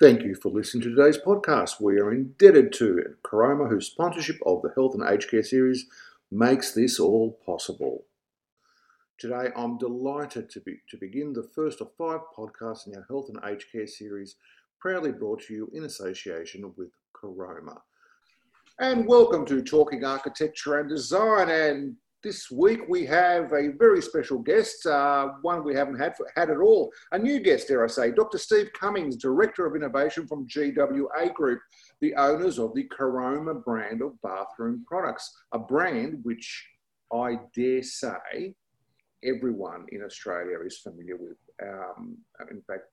Thank you for listening to today's podcast. We are indebted to Caroma, whose sponsorship of the Health and Aged Care series makes this all possible. Today, I'm delighted to, be, to begin the first of five podcasts in our Health and Aged Care series, proudly brought to you in association with Caroma. And welcome to Talking Architecture and Design. And this week we have a very special guest, uh, one we haven't had, for, had at all. A new guest, dare I say, Dr. Steve Cummings, Director of Innovation from GWA Group, the owners of the Caroma brand of bathroom products, a brand which I dare say everyone in Australia is familiar with. Um, in fact,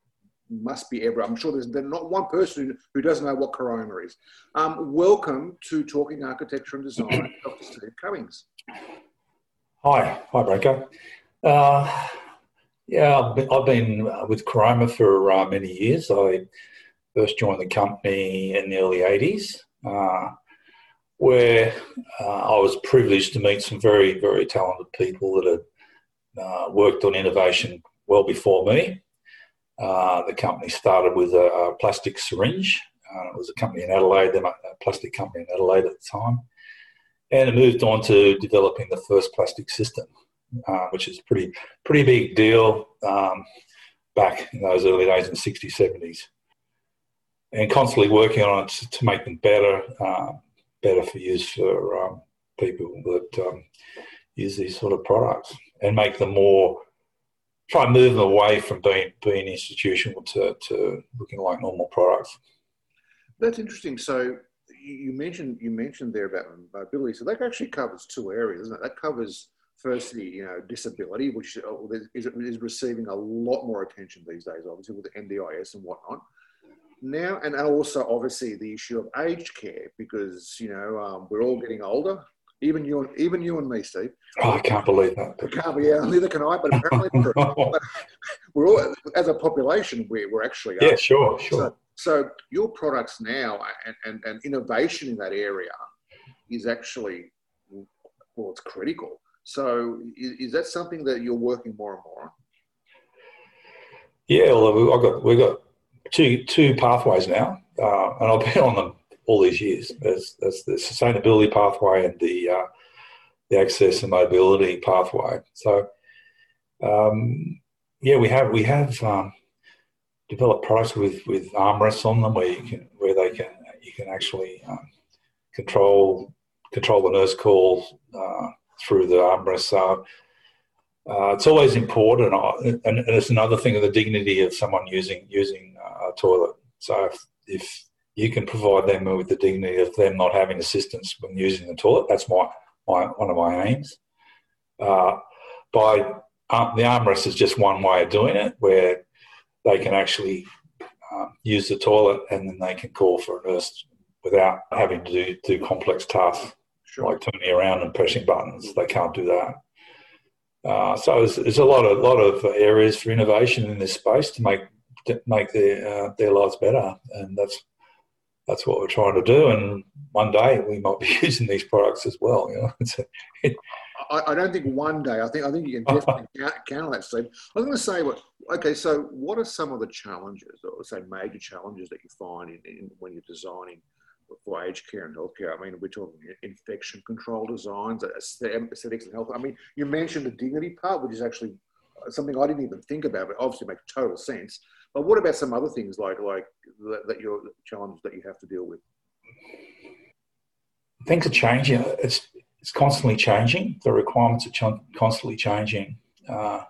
must be ever. I'm sure there's, not one person who doesn't know what Caroma is. Um, welcome to Talking Architecture and Design, Dr. Steve Cummings. Hi, hi, Branko. Uh, yeah, I've been, I've been, with Caroma for uh, many years. I first joined the company in the early 80s, uh, where uh, I was privileged to meet some very, very talented people that had uh, worked on innovation well before me. Uh, the company started with a, a plastic syringe. it was a company in Adelaide, a plastic company in Adelaide at the time and it moved on to developing the first plastic system, uh, which is pretty pretty big deal um, back in those early days in the 60s, 70s, and constantly working on it to, make them better, uh, better for use for um, people that um, use these sort of products, and make them more. Try and move them away from being being institutional to, to looking like normal products. That's interesting. So you mentioned you mentioned there about mobility, so that actually covers two areas, isn't it? That covers firstly, you know, disability, which uh, is, is receiving a lot more attention these days, obviously with the NDIS and whatnot. Now, and also obviously the issue of aged care, because you know um, we're all getting older. Even you, and even you and me, Steve. Oh, I can't believe that. I can't be. Yeah, neither can I. But apparently, we're all as a population, we're, we're actually. Yeah, sure, sure. So, so your products now and, and, and innovation in that area is actually, well, it's critical. So is, is that something that you're working more and more on? Yeah, well, I've got we've got two two pathways now, uh, and I've been on them all these years. There's, there's the sustainability pathway and the uh, the access and mobility pathway. So, um, yeah, we have we have um, develop products with with armrests on them where you can where they can you can actually um, control control the nurse call uh, through the armrest. So uh, it's always important, uh, and, and, it's another thing of the dignity of someone using using uh, a toilet. So if, if you can provide them with the dignity of them not having assistance when using the toilet, that's my, my one of my aims. Uh, by uh, the armrest is just one way of doing it, where they can actually um, use the toilet and then they can call for a nurse without having to do, do complex tasks sure. like turning around and pressing buttons. They can't do that. Uh, so there's, there's, a lot of lot of areas for innovation in this space to make to make their uh, their lives better, and that's that's what we're trying to do. And one day we might be using these products as well. You know, I, I, don't think one day. I think I think you can definitely counter that, Steve. I was going to say, what? Okay, so what are some of the challenges, or say major challenges that you find in, in when you're designing for aged care and healthcare? I mean, we're talking infection control designs, aesthetics and health. I mean, you mentioned the dignity part, which is actually uh, something I didn't even think about, but obviously makes total sense. But what about some other things like like that, that your challenges that you have to deal with? Things are changing. It's it's constantly changing. The requirements are ch- constantly changing. Uh,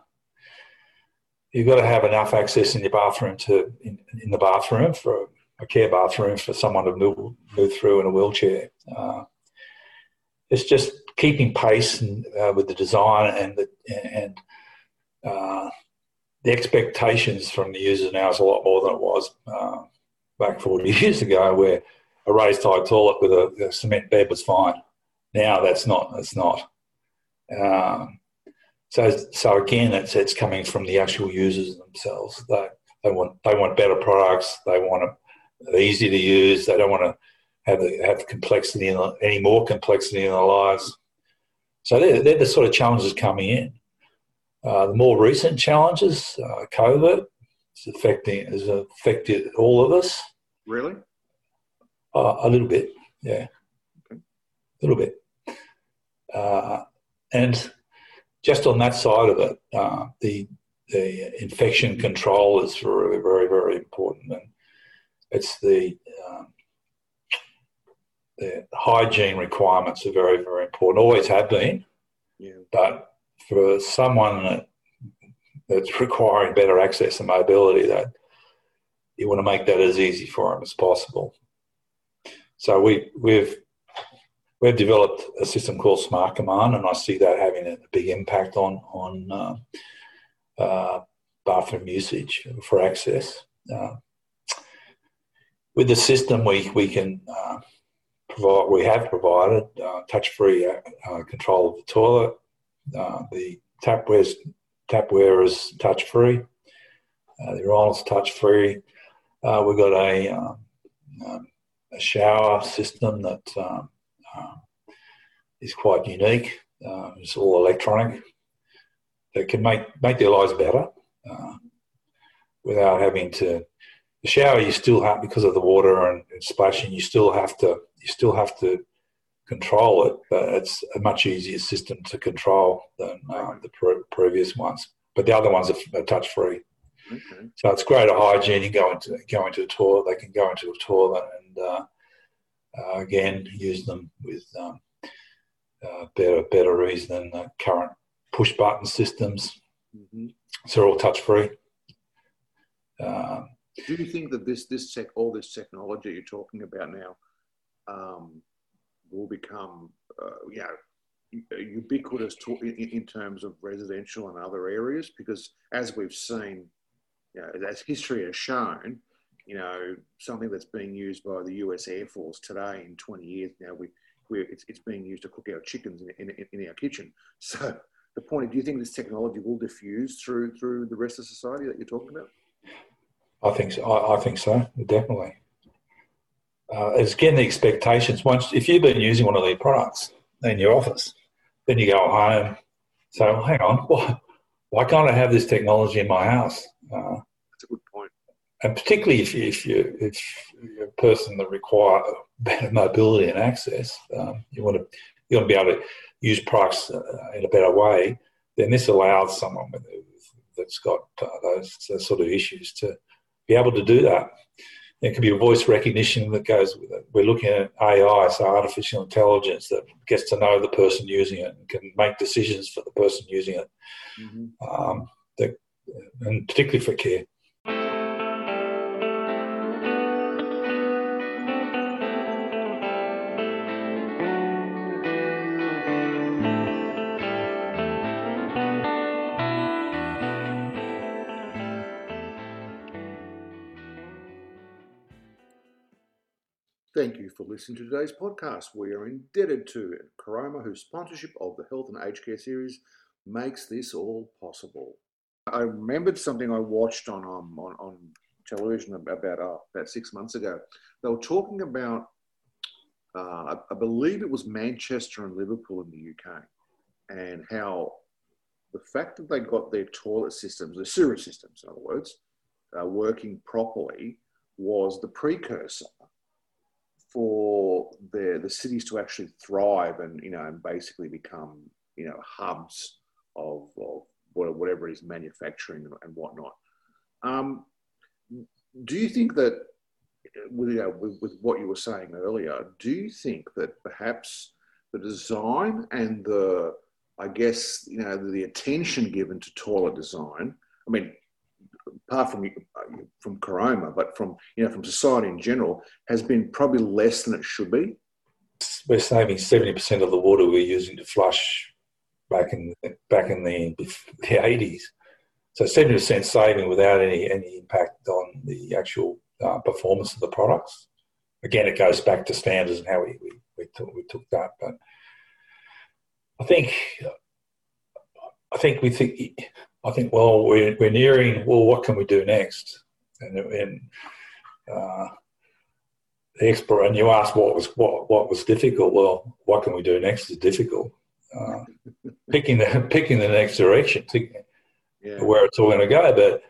you've got to have enough access in your bathroom to in, in the bathroom for a care bathroom for someone to move, move through in a wheelchair. Uh, it's just keeping pace and, uh, with the design and the, and uh, the expectations from the users now is a lot more than it was uh, back 40 years ago, where a raised height toilet with a, a cement bed was fine. Now that's not. It's not. Um, so so again, it's it's coming from the actual users themselves. They they want they want better products. They want them easy to use. They don't want to have have complexity in, any more complexity in their lives. So they're, they're the sort of challenges coming in. Uh, the more recent challenges, uh, COVID, it's affecting has affected all of us. Really? Uh, a little bit, yeah, okay. a little bit. Uh, and just on that side of it, uh, the the infection control is really very, very important, and it's the um, the hygiene requirements are very, very important. Always have been, yeah. but for someone that, that's requiring better access and mobility, that you want to make that as easy for them as possible. So we we've we've developed a system called Smart Command, and I see that having a big impact on on uh, uh, bathroom usage for access. Uh, with the system, we we can uh, provide we have provided uh, touch-free uh, control of the toilet. The tapware tapware is touch-free. the urinal's touch-free. we've got a, um, um, a shower system that um, is quite unique. Uh, it's all electronic. That can make make their lives better uh, without having to. The shower you still have because of the water and, and, splashing. You still have to you still have to control it, but it's a much easier system to control than uh, the pre- previous ones. But the other ones are, are touch free. Okay. So it's greater hygiene. You go into go into a toilet. They can go into a toilet and uh, uh, again, use them with um, uh, better better ease than the current push button systems. Mm-hmm. So they're all touch free. Um, Do you think that this this tech, all this technology you're talking about now, um, will become uh, you know ubiquitous to, in, in, terms of residential and other areas? Because as we've seen, you know, as history has shown, you know, something that's being used by the US Air Force today in 20 years now, we, we it's, it's being used to cook our chickens in, in, in our kitchen. So the point, is, do you think this technology will diffuse through through the rest of society that you're talking about? I think so. I, I think so, definitely. Uh, it's again the expectations. Once, if you've been using one of these products in your office, then you go home. So hang on, why, why can't I have this technology in my house? Uh, That's a good point. point and particularly if, you, if, you, if you're a person that require better mobility and access, um, you want to you want to be able to use products uh, in a better way. Then this allows someone with, that's got uh, those, those, sort of issues to be able to do that. There can be a voice recognition that goes with it. We're looking at AI, so artificial intelligence that gets to know the person using it and can make decisions for the person using it. Mm-hmm. Um, that, and particularly for care. Listening to today's podcast. We are indebted to Caroma, whose sponsorship of the Health and Aged Care series makes this all possible. I remembered something I watched on um, on, on television about uh, about six months ago. They were talking about, uh, I, I believe it was Manchester and Liverpool in the UK, and how the fact that they got their toilet systems, their sewer systems, in other words, uh, working properly was the precursor for the the cities to actually thrive and you know and basically become you know hubs of, of whatever is manufacturing and whatnot. Um, do you think that with, you know, with, with what you were saying earlier, do you think that perhaps the design and the I guess you know the attention given to toilet design. I mean, apart from from Caroma, but from you know from society in general, has been probably less than it should be. We're saving seventy percent of the water we're using to flush back in back in the the eighties. So seventy percent saving without any any impact on the actual uh, performance of the products. Again, it goes back to standards and how we we, we, took, we took that. But I think I think we think I think, well, we're, we're nearing, well, what can we do next? And, and uh, the expert, and you asked what was what what was difficult. Well, what can we do next is difficult. Uh, picking the picking the next direction, yeah. where it's all going to go. But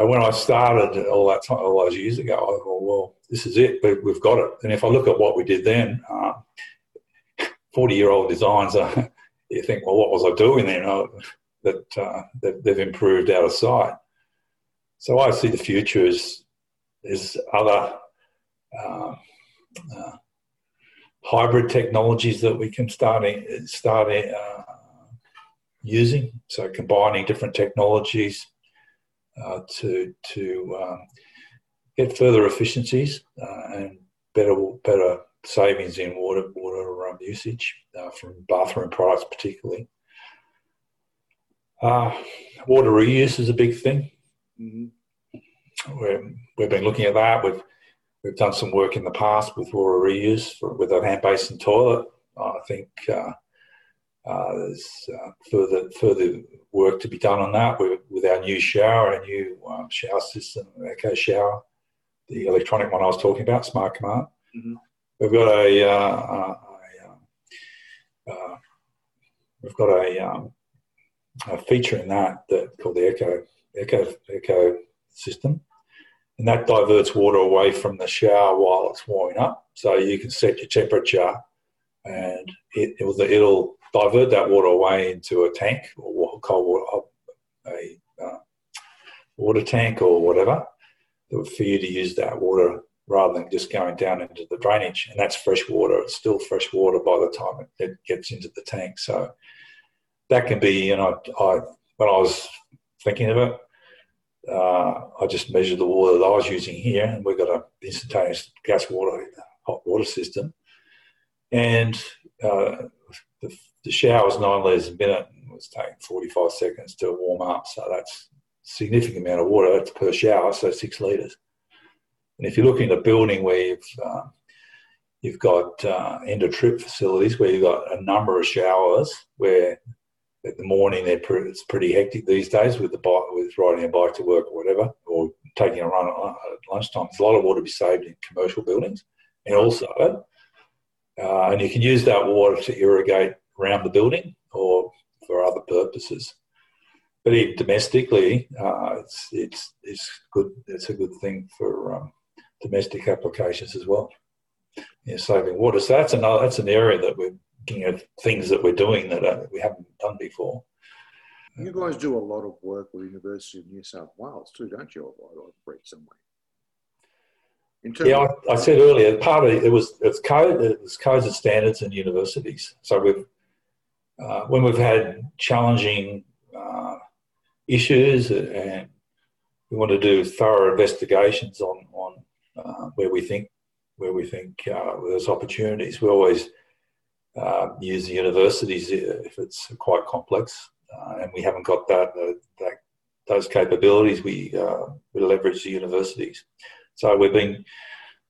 uh, when I started all that time, all those years ago, I thought, well, this is it. We've got it. And if I look at what we did then, forty-year-old designs, uh, you think, well, what was I doing then? Uh, that uh, they've, improved out of sight. So I see the future as as other uh, uh, hybrid technologies that we can start start uh, using. So combining different technologies uh, to to um, get further efficiencies uh, and better better savings in water water um, usage from bathroom products, particularly. Uh, water reuse is a big thing. Mm-hmm. we we've been looking at that. We've we've done some work in the past with water reuse for, with a hand basin toilet. I think uh, uh, there's uh, further further work to be done on that with, with our new shower, our new um, shower system, Echo Shower, the electronic one I was talking about, Smart Command. Mm-hmm. We've got a, uh, a um, uh, we've got a, um, a, feature in that that called the Echo Echo Echo system, and that diverts water away from the shower while it's warming up. So you can set your temperature, and it, will, it'll divert that water away into a tank or cold water, a uh, water tank or whatever, for you to use that water rather than just going down into the drainage. And that's fresh water. It's still fresh water by the time it, it gets into the tank. So that can be, you know, I, when I was thinking of it, uh, I just measured the water that I was using here, and we've got an instantaneous gas water hot water system. And uh, the, the shower was nine litres a minute and it was taking 45 seconds to warm up. So that's significant amount of water per shower, so six litres. And if you look in a building where you've, uh, you've got uh, end of trip facilities where you've got a number of showers where at the morning they're it's pretty hectic these days with the bike, with riding a bike to work or whatever, or taking a run at lunchtime. There's a lot of water to be saved in commercial buildings. And also, uh, and you can use that water to irrigate around the building or for other purposes. But even domestically, uh, it's, it's, it's, good, it's a good thing for um, domestic applications as well. Yeah, saving water. So that's another that's an area that we're at things that we're doing that uh, we haven't done before. You guys do a lot of work with University of New South Wales too, don't you? I've read somewhere yeah, I, I, said earlier, part of it, it was it's code, it was codes and standards in universities. So we've uh, when we've had challenging uh, issues and we want to do thorough investigations on on uh, where we think where we think uh, there's opportunities, we always uh, use the universities if it's quite complex uh, and we haven't got that, that those capabilities. We we leverage the universities. So we've been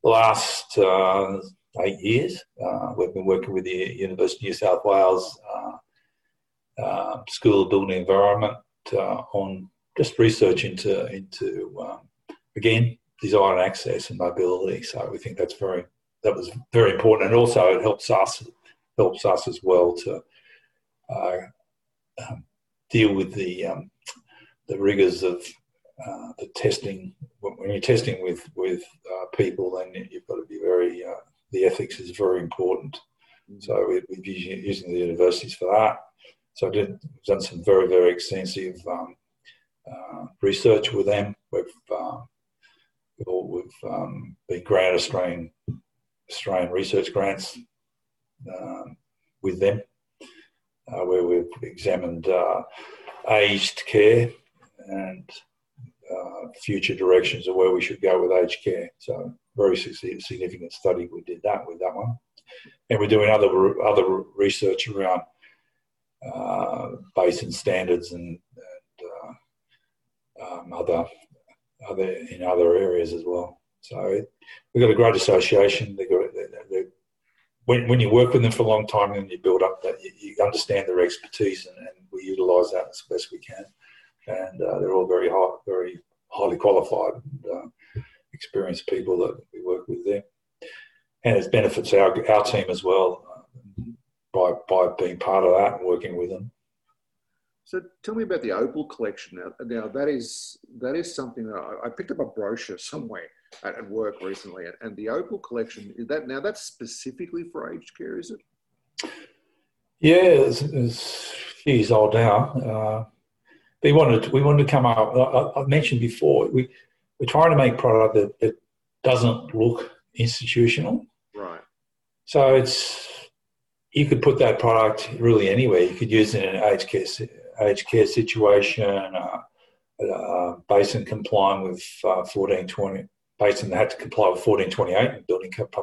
the last uh, eight years. Uh, we've been working with the University of New South Wales uh, uh School of Building Environment uh, on just research into into um, again design and access and mobility. So we think that's very that was very important, and also it helps us helps us as well to uh, um, deal with the um, the rigors of uh, the testing when you're testing with with uh, people, then you've got to be very uh, the ethics is very important. Mm-hmm. So we, we're using the universities for that. So I've done some very very extensive um, uh, research with them. We've uh, we've um, been granted Australian Australian research grants um, with them, uh, where we've examined aged care and uh, future directions of where we should go with aged care. So very significant study. We did that with that one, and we're doing other other research around uh, basin standards and, and uh, um, other other in other areas as well. So we've got a great association. When, when you work with them for a long time and you build up that, you, you understand their expertise and, and we utilise that as best we can and uh, they're all very high, very highly qualified, and, uh, experienced people that we work with there. And it benefits our our team as well uh, by by being part of that and working with them. So tell me about the Opal collection. Now, now that is that is something that I, I picked up a brochure somewhere at, work recently, and the Opal collection is that now that's specifically for aged care, is it? Yeah, it's, it's a few years old now. Uh, we wanted we wanted to come up. I, I, mentioned before we we're trying to make product that, that doesn't look institutional. Right. So it's you could put that product really anywhere. You could use it in an aged care aged care situation, uh, uh, basin complying with uh, 1420, basin that had to comply with 1428 building code,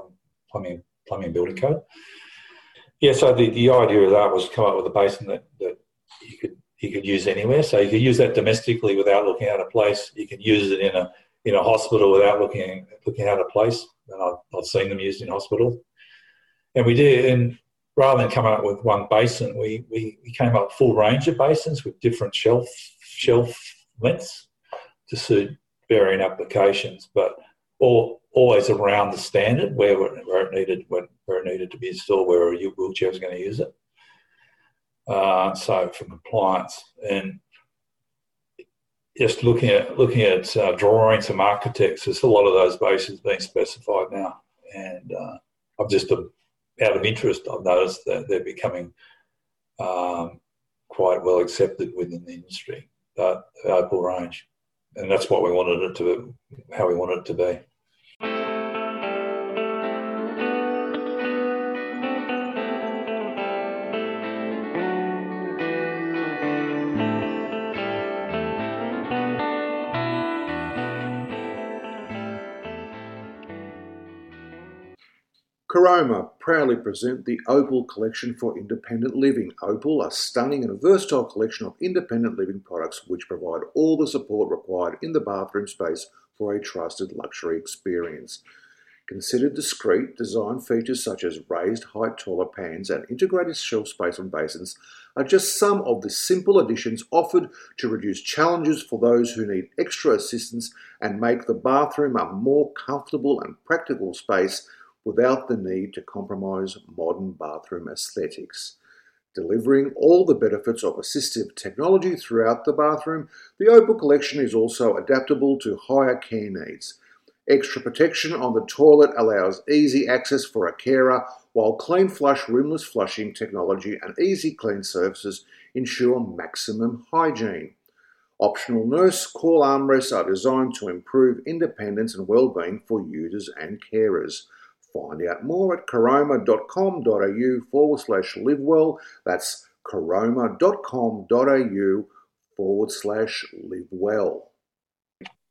plumbing, plumbing building code. Yeah, so the, the idea of that was to come up with a basin that, that you could you could use anywhere. So you could use that domestically without looking out of place. You can use it in a in a hospital without looking looking out of place. And I've, I've seen them used in hospital. And we did, and rather than coming up with one basin, we, we, we came up full range of basins with different shelf shelf lengths to suit varying applications, but all, always around the standard where, where it needed where it needed to be installed, where a wheelchair was going to use it. Uh, so for compliance and just looking at looking at uh, drawings from architects, there's a lot of those bases being specified now, and uh, I've just out of interest, I've noticed that they're becoming um, quite well accepted within the industry, but the Opal range, and that's what we wanted it to, how we wanted it to be. Caroma proudly present the Opal collection for independent living. Opal, a stunning and versatile collection of independent living products which provide all the support required in the bathroom space for a trusted luxury experience. Considered discreet, design features such as raised height toilet pans and integrated shelf space on basins are just some of the simple additions offered to reduce challenges for those who need extra assistance and make the bathroom a more comfortable and practical space without the need to compromise modern bathroom aesthetics. Delivering all the benefits of assistive technology throughout the bathroom, the Opal collection is also adaptable to higher care needs. Extra protection on the toilet allows easy access for a carer, while Clean Flush rimless flushing technology and easy clean surfaces ensure maximum hygiene. Optional nurse call armrests are designed to improve independence and well-being for users and carers. Find out more at caroma.com.au forward slash live well. That's caroma.com.au forward slash live well.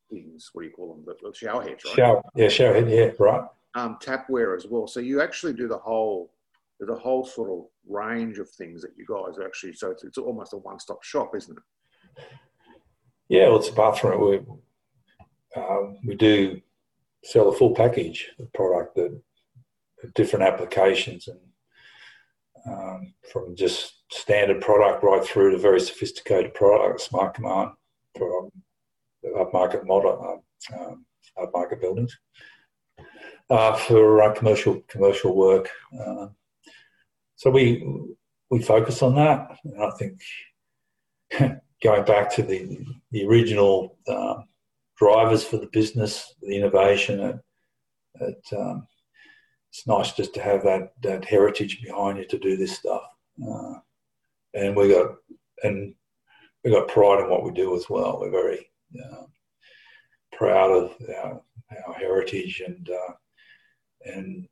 What do you call them? The, the shower heads, right? Shower, yeah, shower head, yeah, right. Um, tapware as well. So you actually do the whole, there's a whole sort of range of things that you guys actually, so it's, it's almost a one stop shop, isn't it? Yeah, well, it's a bathroom. We, um, we do sell a full package of product that different applications and um, from just standard product right through to very sophisticated products, smart command for upmarket model, uh, um, upmarket buildings uh, for uh, commercial commercial work. Uh, so we we focus on that, and I think going back to the the original uh, drivers for the business, the innovation at, at um, it's nice just to have that that heritage behind you to do this stuff. Uh, and we got and we got pride in what we do as well. We're very uh, proud of our, our heritage and uh, and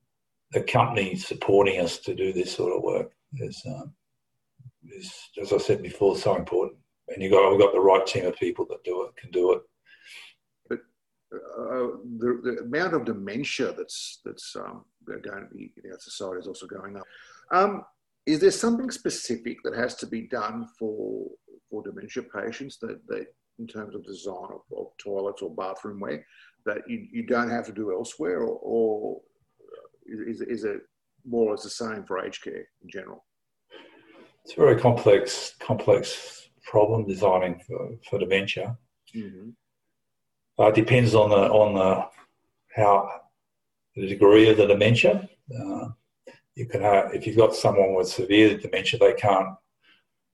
the company supporting us to do this sort of work is um, is as I said before so important. And you got we've got the right team of people that do it can do it uh, the, the, amount of dementia that's that's um, going to be in our society is also going up. Um, is there something specific that has to be done for for dementia patients that, that in terms of design of, of toilets or bathroom wear that you, you don't have to do elsewhere, or, or is, is it more or less the same for aged care in general? It's a very complex complex problem designing for, for dementia. Mm-hmm. Uh, depends on the on the how the degree of the dementia. Uh, you can have, if you've got someone with severe dementia, they can't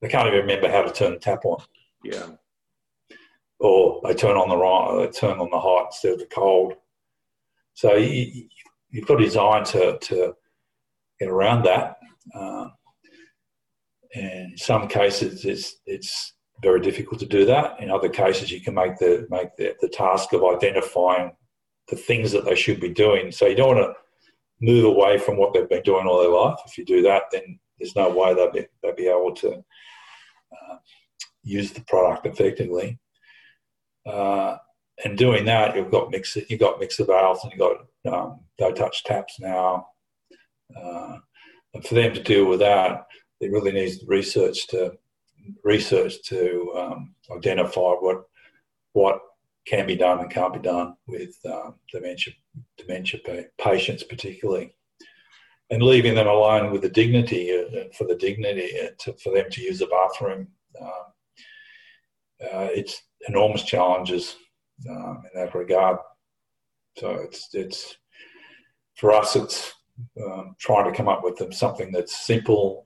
they can't even remember how to turn the tap on. Yeah. Or they turn on the right, they turn on the hot instead of the cold. So you, you've got to design to, to get around that. Uh, and in some cases, it's it's very difficult to do that. In other cases, you can make the make the, the task of identifying the things that they should be doing. So you don't want to move away from what they've been doing all their life. If you do that, then there's no way they'll be, they'll be able to uh, use the product effectively. Uh, and doing that, you've got mixer, you've got mixer valves, and you've got um, no touch taps now. Uh, and for them to deal with that, it really needs research to research to um, identify what what can be done and can't be done with um, dementia dementia patients, particularly, and leaving them alone with the dignity uh, for the dignity uh, to, for them to use the bathroom. Um, uh, it's enormous challenges um, in that regard. So it's it's for us. It's um, trying to come up with something that's simple,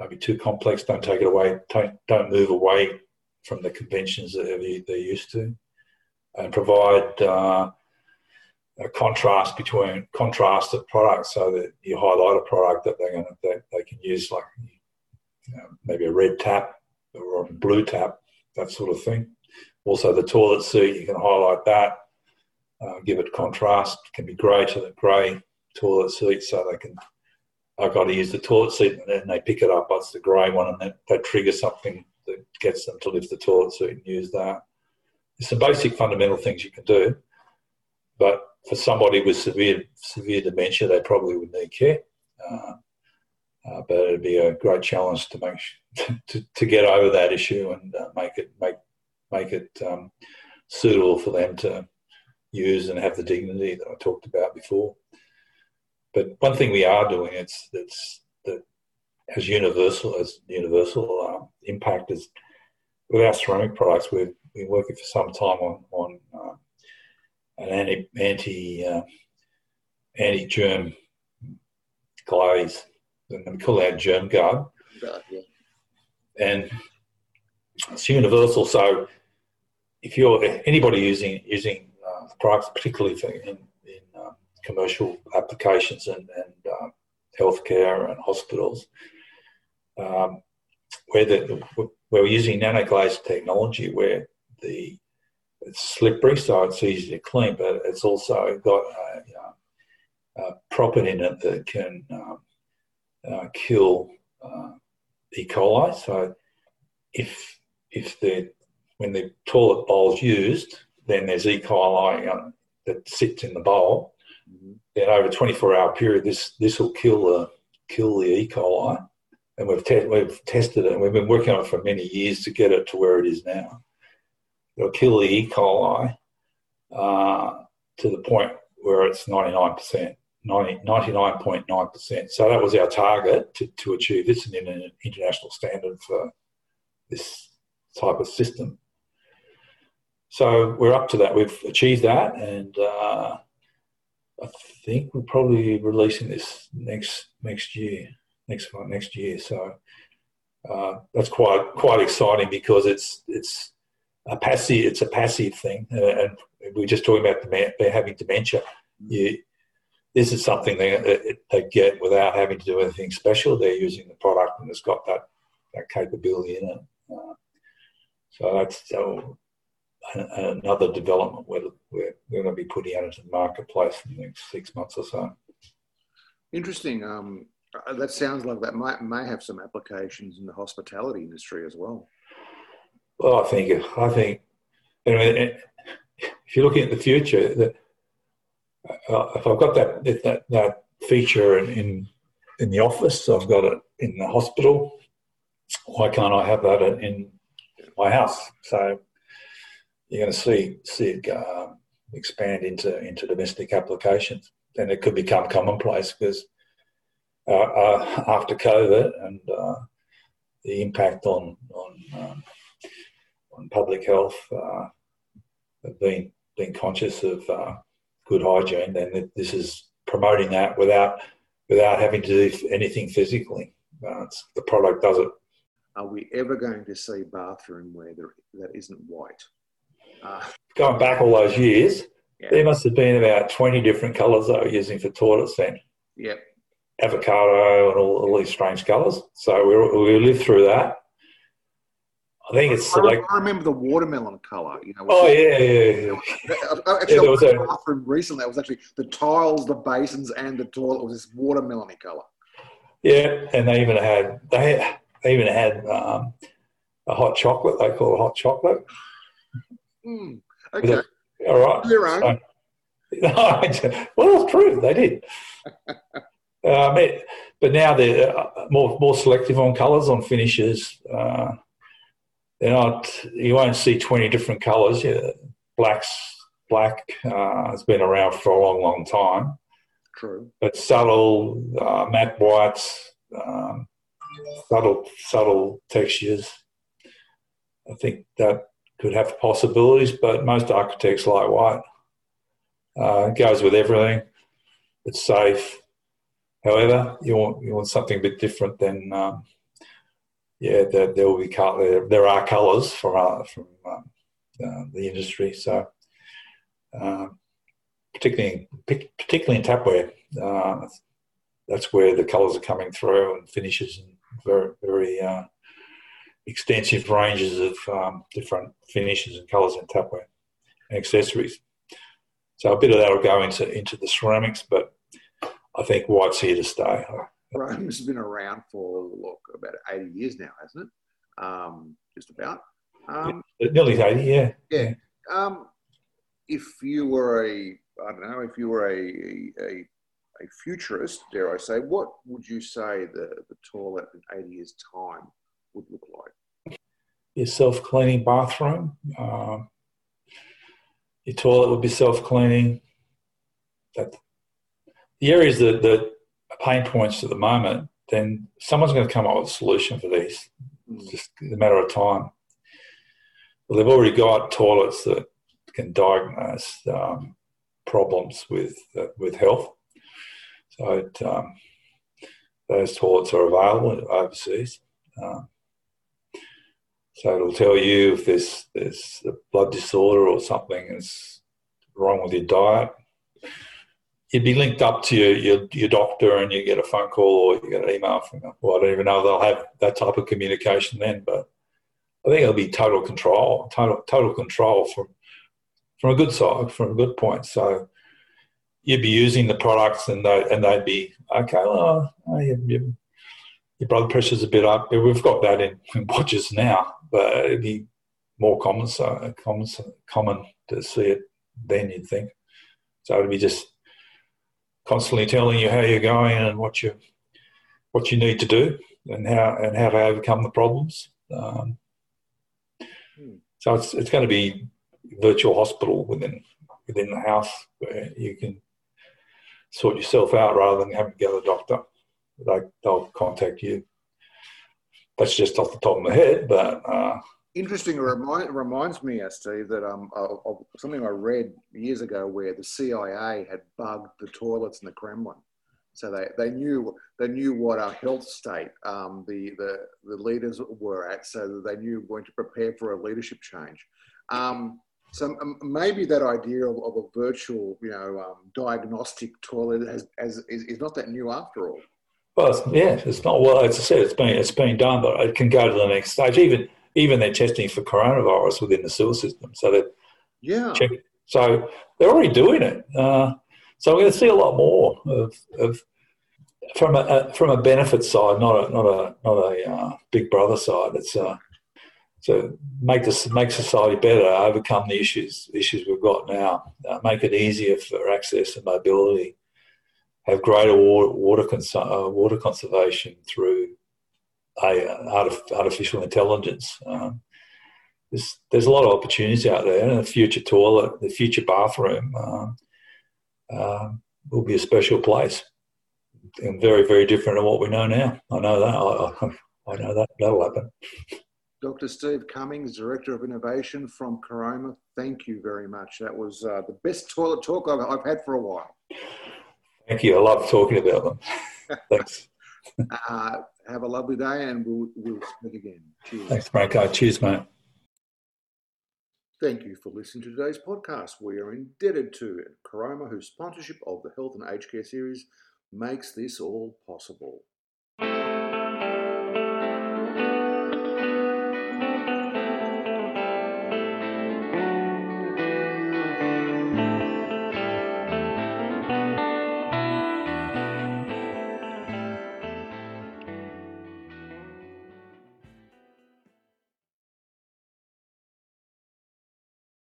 uh, maybe too complex. Don't take it away. Don't don't move away from the conventions that they're used to, and provide uh, a contrast between contrasted products so that you highlight a product that they're going that they can use like you know, maybe a red tap or a blue tap, that sort of thing. Also, the toilet seat you can highlight that, uh, give it contrast. It can be grey to the grey toilet seat so they can I've got to use the toilet seat and they pick it up, That's the grey one, and then they trigger something that gets them to lift the toilet seat and use that. There's some basic fundamental things you can do, but for somebody with severe severe dementia, they probably would need care. Uh, uh, but it'd be a great challenge to make to, to get over that issue and uh, make it make make it um, suitable for them to use and have the dignity that I talked about before. But one thing we are doing it's it's that has universal as universal um, impact is with our ceramic products. We've been working for some time on on uh, an anti anti uh, anti germ glaze, and we call that germ guard. yeah. And it's universal. So if you're anybody using using uh, products, particularly for in, commercial applications and, and uh, healthcare and hospitals, um, where the, where we're using nanoglaze technology, where the it's slippery, so it's easy to clean, but it's also got a, a property in it that can um, uh, kill uh, E. coli. So if if the when the toilet bowl is used, then there's E. coli uh, that sits in the bowl. Then over a 24 hour period, this this will kill the kill the E. coli, and we've te- we've tested it. and We've been working on it for many years to get it to where it is now it'll kill the E. coli uh, to the point where it's 99%, 90, 99.9%. So that was our target to, to achieve this and in an international standard for this type of system. So we're up to that. We've achieved that, and uh, I think we're probably releasing this next next year, next next year. So uh, that's quite quite exciting because it's it's a passive. It's a passive thing, uh, and we are just talking about the having dementia. You, this is something they, they get without having to do anything special. They're using the product and it's got that, that capability in it. Uh, so that's so another development we're, we're, we're going to be putting out into the marketplace in the next six months or so. Interesting. Um, uh, that sounds like that might may have some applications in the hospitality industry as well. Well, I think I think know, if you're looking at the future, that uh, if I've got that that that feature in, in in the office, I've got it in the hospital. Why can't I have that in my house? So you're going to see see it uh, expand into into domestic applications, and it could become commonplace because uh, uh, after COVID and uh, the impact on on um, on public health, uh, being being conscious of uh, good hygiene, then this is promoting that without without having to do anything physically. The product does it are we ever going to see bathroom wear that isn't white? Uh, Going back all those years, yeah. there must have been about 20 different colours they were using for toilets then. Yep. Avocado and all, all these strange colours. So we, we lived through that. I think it's I, like I remember the watermelon colour. You know. Oh yeah, yeah, yeah. Actually, yeah, there was a bathroom recently. That was actually the tiles, the basins, and the toilet was this watermelony colour. Yeah, and they even had they they even had um, a hot chocolate. They call it hot chocolate. Mm, okay. all right. You're right. So, well, it's true. They did. um, it, but now they're uh, more more selective on colours, on finishes. Uh, they're not. You won't see twenty different colours. Yeah, blacks, black uh, has been around for a long, long time. True. But subtle, uh, matte whites, um, subtle, subtle textures. I think that could have possibilities, but most architects like white. Uh, goes with everything. It's safe. However, you want you want something a bit different than um, yeah. There, there will be color, there, are colours from uh, from um, uh, the industry. So um, particularly particularly in tapware, uh, that's where the colours are coming through and finishes and very very uh, extensive ranges of um, different finishes and colours in tapware and accessories. So a bit of that will go into into the ceramics, but I think white's here to stay. Chrome's been around for look about eighty years now, hasn't it? Um, just about. Um, yeah, nearly eighty, yeah. Yeah. Um, if you were a, I don't know, if you were a, a, a futurist, dare I say, what would you say the, the toilet in 80 years' time would look like? Your self cleaning bathroom. Um, your toilet would be self cleaning. That the areas that, that are pain points at the moment, then someone's going to come up with a solution for these. It's just a matter of time. Well, they've already got toilets that can diagnose um, problems with uh, with health. So it, um, those toilets are available overseas. Um, so it'll tell you if there's there's a blood disorder or something is wrong with your diet. You'd be linked up to your, your, your doctor and you get a phone call or you get an email from them. Well, I don't even know they'll have that type of communication then, but I think it'll be total control, total total control from from a good side, from a good point. So you'd be using the products and they and they'd be okay. Well, uh, oh, you, you, your blood pressure's a bit up. We've got that in, in watches now, but it'd be more common, so common, common to see it then. You'd think so. It'd be just constantly telling you how you're going and what you what you need to do and how and how to overcome the problems. Um, hmm. so it's it's going to be virtual hospital within within the house where you can sort yourself out rather than having to go to the doctor they, they'll contact you. That's just off the top of my head, but. Uh, Interesting. Remind, reminds me, uh, Steve, that um, of, of something I read years ago where the CIA had bugged the toilets in the Kremlin. So they, they knew they knew what our health state um, the, the the leaders were at, so that they knew when to prepare for a leadership change. Um, so um, maybe that idea of, of, a virtual, you know, um, diagnostic toilet has, has, is, is not that new after all. Well, it's, yeah, it's not well. As I said, it's been it's been done, but it can go to the next stage. Even even they're testing for coronavirus within the sewer system, so that yeah, check, so they're already doing it. Uh, so we're going to see a lot more of, of from a, a, from a benefit side, not a not a not a uh, big brother side. It's uh, to make this make society better, overcome the issues issues we've got now, uh, make it easier for access and mobility have greater water water, cons- uh, water conservation through a, uh, artificial intelligence. Um, there's, there's a lot of opportunities out there, and the future toilet, the future bathroom um, will be a special place and very, very different to what we know now. I know that. I, I know that that'll happen. Dr. Steve Cummings, Director of Innovation from Caroma, thank you very much. That was uh, the best toilet talk I've, I've had for a while. Thank you. I love talking about them. Thanks. uh, have a lovely day, and we'll we'll speak again. Cheers. Thanks, Marco. Cheers, mate. Thank you for listening to today's podcast. We are indebted to Caroma, whose sponsorship of the Health and Aged Care series makes this all possible.